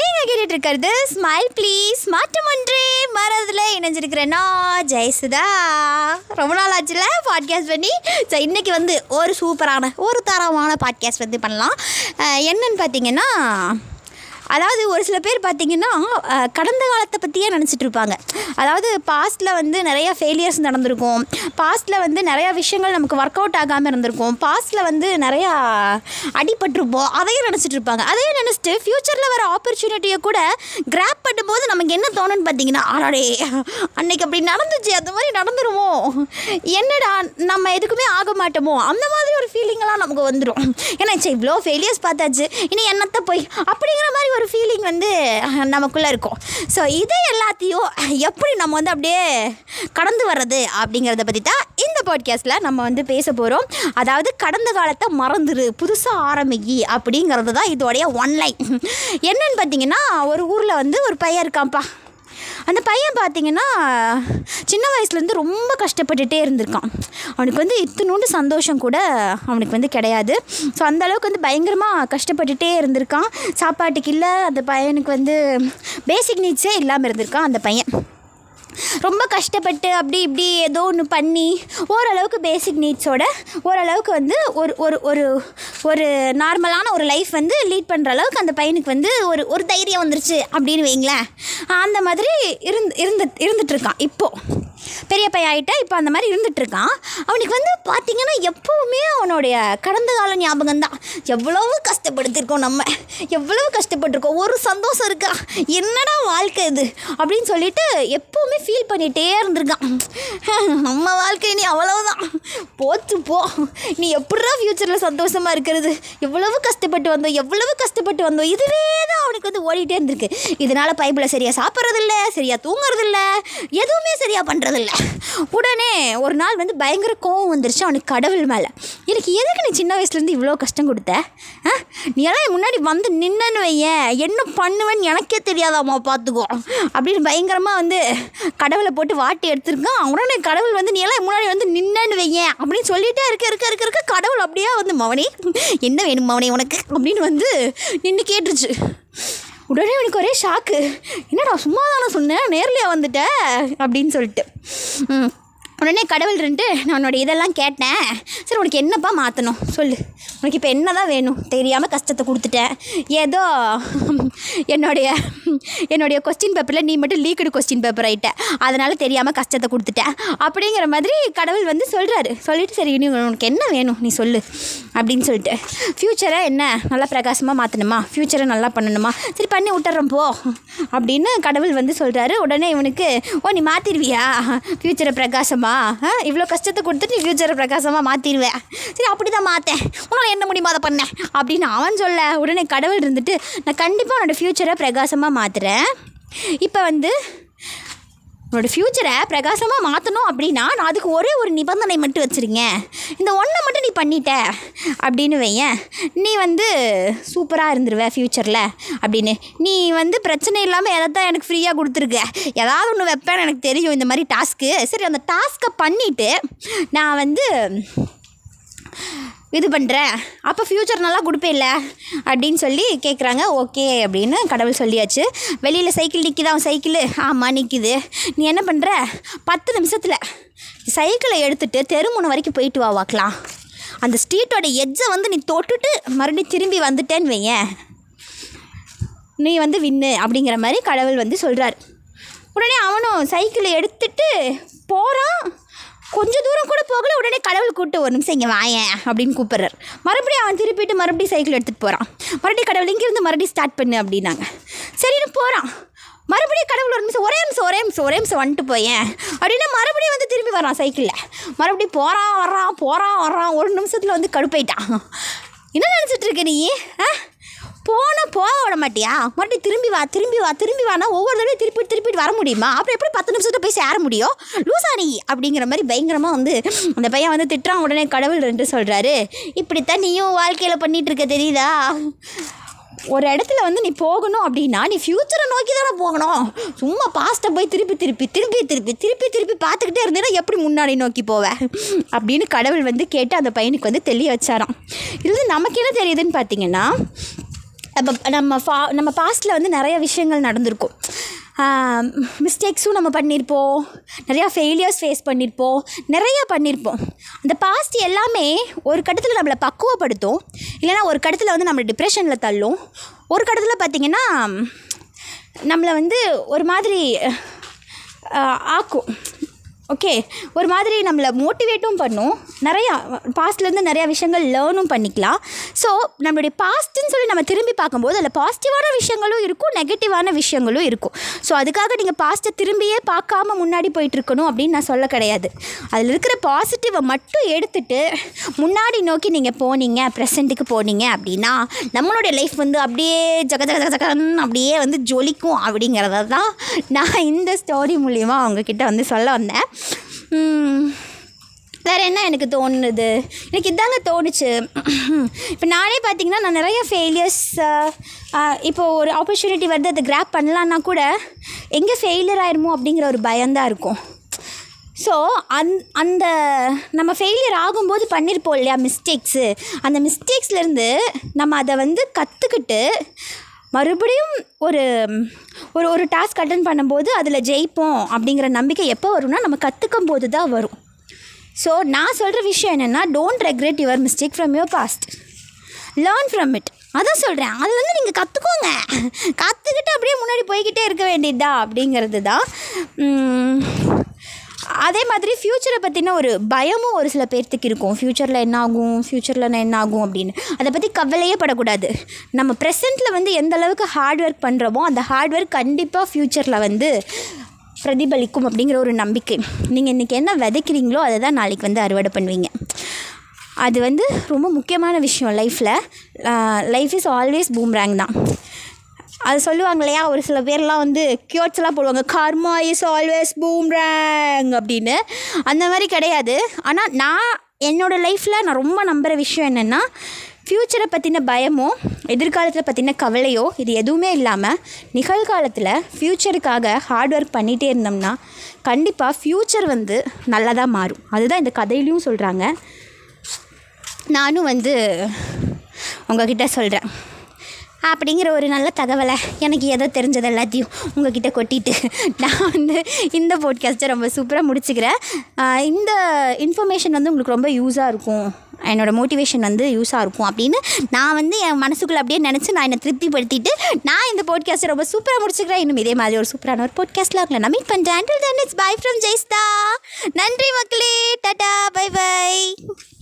நீங்கள் கேட்டுட்டு இருக்கிறது ஸ்மைல் ப்ளீஸ் மாற்றம் ஒன்றே. மறதில் இணைஞ்சிருக்கிறேன்னா ஜெயசுதா. ரொம்ப நாள் ஆச்சுல பாட்காஸ்ட் பண்ணி. ஸோ இன்றைக்கி வந்து ஒரு சூப்பரான ஒரு தரமான பாட்காஸ்ட் வந்து பண்ணலாம். என்னன்னு பார்த்தீங்கன்னா அதாவது ஒரு சில பேர் பார்த்திங்கன்னா கடந்த காலத்தை பற்றியே நினச்சிட்டு இருப்பாங்க. அதாவது பாஸ்ட்டில் வந்து நிறைய ஃபெயிலியர்ஸ் நடந்திருக்கும். பாஸ்ட்டில் வந்து நிறையா விஷயங்கள் நமக்கு ஒர்க் அவுட் ஆகாமல் இருந்திருக்கும். பாஸ்ட்டில் வந்து நிறையா அடிபட்டிருப்போம். அதையும் நினச்சிட்டு இருப்பாங்க. அதையும் நினச்சிட்டு ஃப்யூச்சரில் வர ஆப்பர்ச்சுனிட்டியை கூட கிராப் பண்ணும்போது நமக்கு என்ன தோணுன்னு பார்த்தீங்கன்னா ஆடாடே அன்னைக்கு அப்படி நடந்துச்சு அந்த மாதிரி நடந்துருமோ? என்னடா நம்ம எதுக்குமே ஆக மாட்டோமோ? அந்த மாதிரி ஒரு ஃபீலிங்கெல்லாம் நமக்கு வந்துடும் ஏன்னா சே இவ்வளோ ஃபெயிலியர்ஸ் பார்த்தாச்சு. இனி என்னத்தை போய்? அப்படிங்கிற மாதிரி ஒரு ஃபீலிங் வந்து நமக்குள்ளே இருக்கும். ஸோ இது எல்லாத்தையும் எப்படி நம்ம வந்து அப்படியே கடந்து வர்றது அப்படிங்கிறத பற்றி தான் இந்த பாட்காஸ்ட்டில் நம்ம வந்து பேச போகிறோம் அதாவது கடந்த காலத்தை மறந்துரு புதுசாக ஆரம்பிக்கி அப்படிங்கிறது தான் இதோடைய ஒன்லைன் என்னன்னு பார்த்தீங்கன்னா ஒரு ஊரில் வந்து ஒரு பையன் இருக்கான்ப்பா. அந்த பையன் பார்த்தீங்கன்னா சின்ன வயசுலேருந்து ரொம்ப கஷ்டப்பட்டுகிட்டே இருந்திருக்கான். அவனுக்கு வந்து இத்தினோண்டு சந்தோஷம் கூட அவனுக்கு வந்து கிடையாது. ஸோ அந்தளவுக்கு வந்து பயங்கரமாக கஷ்டப்பட்டுகிட்டே இருந்திருக்கான். சாப்பாட்டுக்கு இல்லை அந்த பையனுக்கு வந்து பேசிக் நீட்ஸே இல்லாமல் இருந்திருக்கான் அந்த பையன். ரொம்ப கஷ்டப்பட்டு அப்படி இப்படி ஏதோ ஒன்று பண்ணி ஓரளவுக்கு பேசிக் நீட்ஸோட ஓரளவுக்கு வந்து ஒரு ஒரு ஒரு ஒரு நார்மலான ஒரு லைஃப் வந்து லீட் பண்ணுற அளவுக்கு அந்த பையனுக்கு வந்து ஒரு ஒரு தைரியம் வந்துருச்சு அப்படின்னு வைங்களேன். அந்த மாதிரி இருந்து இருந்து இருந்துகிட்ருக்கான் இப்போது பெரிய பையன் ஆகிட்டா இப்போ அந்த மாதிரி இருந்துகிட்ருக்கான் அவனுக்கு வந்து பார்த்திங்கன்னா எப்போவுமே அவனுடைய கடந்த கால ஞாபகம் தான் எவ்வளவு கஷ்டப்படுத்திருக்கோம் நம்ம. எவ்வளவு கஷ்டப்பட்டிருக்கோம். ஒரு சந்தோஷம் இருக்கா? என்னடா வாழ்க்கை இது? அப்படின்னு சொல்லிட்டு எப்போவுமே ஃபீல் பண்ணிகிட்டே இருந்திருக்கான். நம்ம வாழ்க்கை நீ அவ்வளவுதான். போச்சு போ. நீ எப்படா ஃப்யூச்சரில் சந்தோஷமாக இருக்கிறது? எவ்வளவு கஷ்டப்பட்டு வந்தோம் எவ்வளவு கஷ்டப்பட்டு வந்தோம். இதுவே தான் அவனுக்கு வந்து ஓடிட்டே இருந்திருக்கு. இதனால் பைப்பில் சரியாக சாப்பிட்றதில்ல சரியாக தூங்குறதில்ல எதுவுமே சரியாக பண்ணுறதில்ல இல்லை. உடனே ஒரு நாள் வந்து பயங்கர கோவம் வந்துருச்சு அவனுக்கு கடவுள் மேலே. எனக்கு எதுக்கு நீ சின்ன வயசுலேருந்து இவ்வளோ கஷ்டம் கொடுத்த? ஆ? நீ எல்லாம் முன்னாடி வந்து நின்னன்னு வையேன் என்ன பண்ணுவேன்னு எனக்கே தெரியாதாம்மா பார்த்துக்கோ அப்படின்னு பயங்கரமாக வந்து கடவுளை போட்டு வாட்டி எடுத்திருக்கான். உடனே கடவுள் வந்து நீ எல்லாம் முன்னாடி வந்து நின்னன்னு வையேன் அப்படின்னு சொல்லிட்டே இருக்க இருக்க இருக்க இருக்க கடவுள் அப்படியே வந்து மவனே என்ன வேணும் மவனே உனக்கு? அப்படின்னு வந்து நின்று கேட்டுருச்சு. உடனே எனக்கு ஒரே ஷாக்கு என்னடா சும்மா தானே சொன்னேன் நேர்லையா வந்துட்ட? அப்படின்னு சொல்லிட்டு. உடனே கடவுள் இருந்துட்டு நான் உன்னோட இதெல்லாம் கேட்டேன். சரி உனக்கு என்னப்பா மாற்றணும் சொல்லு. உனக்கு இப்போ என்ன தான் வேணும்? தெரியாமல் கஷ்டத்தை கொடுத்துட்டேன் ஏதோ என்னுடைய என்னுடைய கொஸ்டின் பேப்பரில் நீ மட்டும் லீக்கடு கொஸ்டின் பேப்பர் ஆகிட்ட அதனால் தெரியாமல் கஷ்டத்தை கொடுத்துட்டேன் அப்படிங்கிற மாதிரி கடவுள் வந்து சொல்கிறாரு சொல்லிவிட்டு சரி நீ உனக்கு என்ன வேணும்? நீ சொல்லு. அப்படின்னு சொல்லிட்டு. ஃப்யூச்சரை என்ன? நல்லா பிரகாசமாக மாற்றணுமா ஃப்யூச்சரை நல்லா பண்ணணுமா? சரி பண்ணி விட்டுறேன் போ. அப்படின்னு கடவுள் வந்து சொல்கிறாரு உடனே இவனுக்கு ஓ நீ மாற்றிடுவியா ஃப்யூச்சரை பிரகாசமாக ஆ இவ்வளோ கஷ்டத்தை கொடுத்துட்டு நீ ஃப்யூச்சரை பிரகாசமாக மாற்றிடுவேன் சரி அப்படி தான் மாற்றேன் உங்களால் என்ன முடியுமோ அதை பண்ணேன் அப்படின்னு அவன் சொல்ல உடனே கடவுள் இருந்துட்டு நான் கண்டிப்பாக உன்னோட ஃப்யூச்சரை பிரகாசமாக மாற்றுறேன் இப்போ வந்து உன்னோட ஃப்யூச்சரை பிரகாசமாக மாற்றணும் அப்படின்னா நான் அதுக்கு ஒரே ஒரு நிபந்தனை மட்டும் வச்சுருங்க இந்த ஒன்றை மட்டும் நீ பண்ணிட்ட. அப்படின்னு வையேன். நீ வந்து சூப்பராக இருந்துருவ ஃப்யூச்சரில் அப்படின்னு. நீ வந்து பிரச்சனை இல்லாமல் எதை தான் எனக்கு ஃப்ரீயாக கொடுத்துருக்க? ஏதாவது ஒன்று வைப்பேன்னு எனக்கு தெரியும் இந்த மாதிரி டாஸ்க்கு சரி அந்த டாஸ்க்கை பண்ணிவிட்டு நான் வந்து இது பண்ணுறேன் அப்போ ஃப்யூச்சர் நல்லா கொடுப்பேல்ல? அப்படின்னு சொல்லி கேட்குறாங்க ஓகே அப்படின்னு கடவுள் சொல்லியாச்சு. வெளியில் சைக்கிள் நிற்கிது அவன் சைக்கிள் ஆமாம் நிற்கிது நீ என்ன பண்ணுற பத்து நிமிஷத்தில் சைக்கிளை எடுத்துகிட்டு தெருமுனை வரைக்கும் போயிட்டு வா வாக்கலாம். அந்த ஸ்ட்ரீட்டோட எட்ஜை வந்து நீ தொட்டுட்டு மறுபடியும் திரும்பி வந்துட்டேன்னு வையேன். நீ வந்து வின்னு அப்படிங்கிற மாதிரி கடவுள் வந்து சொல்கிறார் உடனே அவனும் சைக்கிளை எடுத்துட்டு போகிறான் கொஞ்சம் தூரம் கூட போகல உடனே கடவுள் கூப்பிட்டு ஒரு நிமிஷம் இங்கே வாயேன் அப்படின்னு கூப்பிட்றாரு. மறுபடியும் அவன் திருப்பிட்டு மறுபடியும் சைக்கிள் எடுத்துகிட்டு போகிறான் மறுபடியும் கடவுள் இங்கேருந்து மறுபடியும் ஸ்டார்ட் பண்ணு அப்படின்னாங்க. சரின்னு போகிறான் மறுபடியும் கடவுள் ஒரு நிமிஷம் ஒரே நிமிஷம் ஒரே நிமிஷம் ஒரே நிமிஷம் வந்துட்டு போயேன் அப்படின்னா மறுபடியும் வந்து திரும்பி வரான் சைக்கிளில் மறுபடியும் போகிறான் வர்றான் போகிறான் வர்றான் ஒரு நிமிஷத்தில் வந்து கடுப்பாயிட்டான். என்ன நினச்சிட்ருக்க நீ? ஆ? போனால் போக விட மாட்டியா? மறுபடியும் திரும்பி வா திரும்பி வா திரும்பி வானா ஒவ்வொரு தடவையும் திருப்பி திருப்பிட்டு வர முடியுமா? அப்புறம் எப்படி பத்து நிமிஷத்தில் போய் சேர முடியும்? லூசானி அப்படிங்கிற மாதிரி பயங்கரமாக வந்து அந்த பையன் வந்து திட்டுறான் உடனே கடவுள் என்று சொல்கிறாரு இப்படித்தான் நீயும் வாழ்க்கையில் பண்ணிகிட்ருக்க இருக்க தெரியுதா? ஒரு இடத்துல வந்து நீ போகணும் அப்படின்னா நீ ஃப்யூச்சரை நோக்கி தானே போகணும். சும்மா பாஸ்ட்டை போய் திருப்பி திருப்பி திருப்பி திருப்பி திருப்பி திருப்பி பார்த்துக்கிட்டே இருந்தேன்னா எப்படி முன்னாடி நோக்கி போவேன் அப்படின்னு கடவுள் வந்து கேட்டு அந்த பையனுக்கு வந்து தெளிய வச்சாராம். இது நமக்கு என்ன தெரியுதுன்னு பார்த்தீங்கன்னா நம்ம நம்ம ஃபா நம்ம பாஸ்ட்டில் வந்து நிறைய விஷயங்கள் நடந்திருக்கும். மிஸ்டேக்ஸும் நம்ம பண்ணியிருப்போம் நிறையா ஃபெயிலியர்ஸ் ஃபேஸ் பண்ணியிருப்போம் நிறையா பண்ணியிருப்போம் அந்த பாஸ்ட் எல்லாமே ஒரு கட்டத்தில் நம்மளை பக்குவப்படுத்தும். இல்லைன்னா ஒரு கட்டத்தில் வந்து நம்மளை டிப்ரெஷனில் தள்ளும். ஒரு கட்டத்தில் பார்த்திங்கன்னா நம்மளை வந்து ஒரு மாதிரி ஆக்கும். ஓகே ஒரு மாதிரி நம்மளை மோட்டிவேட்டும் பண்ணும். நிறையா பாஸ்ட்லேருந்து நிறையா விஷயங்கள் லேர்னும் பண்ணிக்கலாம். ஸோ நம்மளுடைய பாஸ்ட்டுன்னு சொல்லி நம்ம திரும்பி பார்க்கும்போது அதில் பாசிட்டிவான விஷயங்களும் இருக்கும் நெகட்டிவான விஷயங்களும் இருக்கும். ஸோ அதுக்காக நீங்கள் பாஸ்ட்டை திரும்பியே பார்க்காம முன்னாடி போயிட்டுருக்கணும் அப்படின்னு நான் சொல்ல கிடையாது. அதில் இருக்கிற பாசிட்டிவை மட்டும் எடுத்துகிட்டு முன்னாடி நோக்கி நீங்கள் போனீங்க ப்ரெசண்ட்டுக்கு போனீங்க அப்படின்னா நம்மளுடைய லைஃப் வந்து அப்படியே ஜக ஜக ஜக ஜகன்னு அப்படியே வந்து ஜொலிக்கும் அப்படிங்கிறத தான் நான் இந்த ஸ்டோரி மூலிமா அவங்கக்கிட்ட வந்து சொல்ல வந்தேன். வேறு என்ன எனக்கு தோணுது? எனக்கு இதாங்க தோணுச்சு. இப்போ நானே பார்த்தீங்கன்னா நான் நிறைய ஃபெயிலியர்ஸ் இப்போ ஒரு ஆப்பர்ச்சுனிட்டி வருது அதை கிராப் பண்ணலான்னா கூட எங்கே ஃபெயிலியர் ஆயிடுமோ அப்படிங்கிற ஒரு பயம்தான் இருக்கும். ஸோ அந் அந்த நம்ம ஃபெயிலியர் ஆகும்போது பண்ணியிருப்போம் இல்லையா மிஸ்டேக்ஸு அந்த மிஸ்டேக்ஸ்லேருந்து நம்ம அதை வந்து கற்றுக்கிட்டு மறுபடியும் ஒரு ஒரு ஒரு டாஸ்க் அட்டன் பண்ணும்போது அதில் ஜெயிப்போம் அப்படிங்கிற நம்பிக்கை எப்போ வரும்னா நம்ம கற்றுக்கும் போது தான் வரும். ஸோ நான் சொல்கிற விஷயம் என்னென்னா don't regret your mistake from your past learn from it அதான் சொல்கிறேன் அதுலேருந்து நீங்கள் கற்றுக்கோங்க கற்றுக்கிட்டு அப்படியே முன்னாடி போய்கிட்டே இருக்க வேண்டியதா அப்படிங்கிறது தான் அதே மாதிரி ஃப்யூச்சரை பற்றின ஒரு பயமும் ஒரு சில பேர்த்துக்கு இருக்கும். ஃப்யூச்சரில் என்ன ஆகும் ஃப்யூச்சரில் என்ன ஆகும் அப்படின்னு. அதை பற்றி கவலையே படக்கூடாது. நம்ம ப்ரெசென்ட்டில் வந்து எந்த அளவுக்கு ஹார்ட் ஒர்க் பண்ணுறோமோ அந்த ஹார்ட் ஒர்க் கண்டிப்பாக ஃப்யூச்சரில் வந்து பிரதிபலிக்கும் அப்படிங்கிற ஒரு நம்பிக்கை. நீங்கள் இன்றைக்கி என்ன விதைக்கிறீங்களோ அதை தான் நாளைக்கு வந்து அறுவடை பண்ணுவீங்க. அது வந்து ரொம்ப முக்கியமான விஷயம் லைஃப்பில் லைஃப் இஸ் ஆல்வேஸ் பூம்ராங் தான். அது சொல்லுவாங்க இல்லையா? ஒரு சில பேர்லாம் வந்து கியோட்ஸ்லாம் போடுவாங்க. கர்மா இஸ் ஆல்வேஸ் பூம்ராங் அப்படின்னு. அந்த மாதிரி கிடையாது. ஆனால் நான் என்னோடய லைஃப்பில் நான் ரொம்ப நம்புகிற விஷயம் என்னென்னா ஃப்யூச்சரை பற்றின பயமோ எதிர்காலத்தில் பற்றின கவலையோ இது எதுவுமே இல்லாமல் நிகழ்காலத்தில் ஃப்யூச்சருக்காக ஹார்ட் ஒர்க் பண்ணிகிட்டே இருந்தோம்னா கண்டிப்பாக ஃப்யூச்சர் வந்து நல்லதாக மாறும். அதுதான் இந்த கதையிலையும் சொல்கிறாங்க நானும் வந்து உங்ககிட்ட சொல்கிறேன் அப்படிங்கிற ஒரு நல்ல தகவலை எனக்கு எதோ தெரிஞ்சது எல்லாத்தையும் உங்ககிட்ட கொட்டிட்டு நான் வந்து இந்த போட்காஸ்ட்டை ரொம்ப சூப்பராக முடிச்சுக்கிறேன். இந்த இன்ஃபர்மேஷன் வந்து உங்களுக்கு ரொம்ப யூஸாக இருக்கும். என்னோடய மோட்டிவேஷன் வந்து யூஸாக இருக்கும் அப்படின்னு நான் வந்து என் மனசுக்குள்ளே அப்படியே நினச்சி நான் என்னை திருப்திப்படுத்திட்டு நான் இந்த போட்காஸ்ட்டை ரொம்ப சூப்பராக முடிச்சுக்கிறேன். இன்னும் இதே மாதிரி ஒரு சூப்பரான ஒரு போட்காஸ்ட்டில் உங்களை நான் மீட் பண்ணுறேன் தென் இட்ஸ் பை ஃப்ரம் ஜெய்ஸ்தா. நன்றி மக்களே. டாடா. By by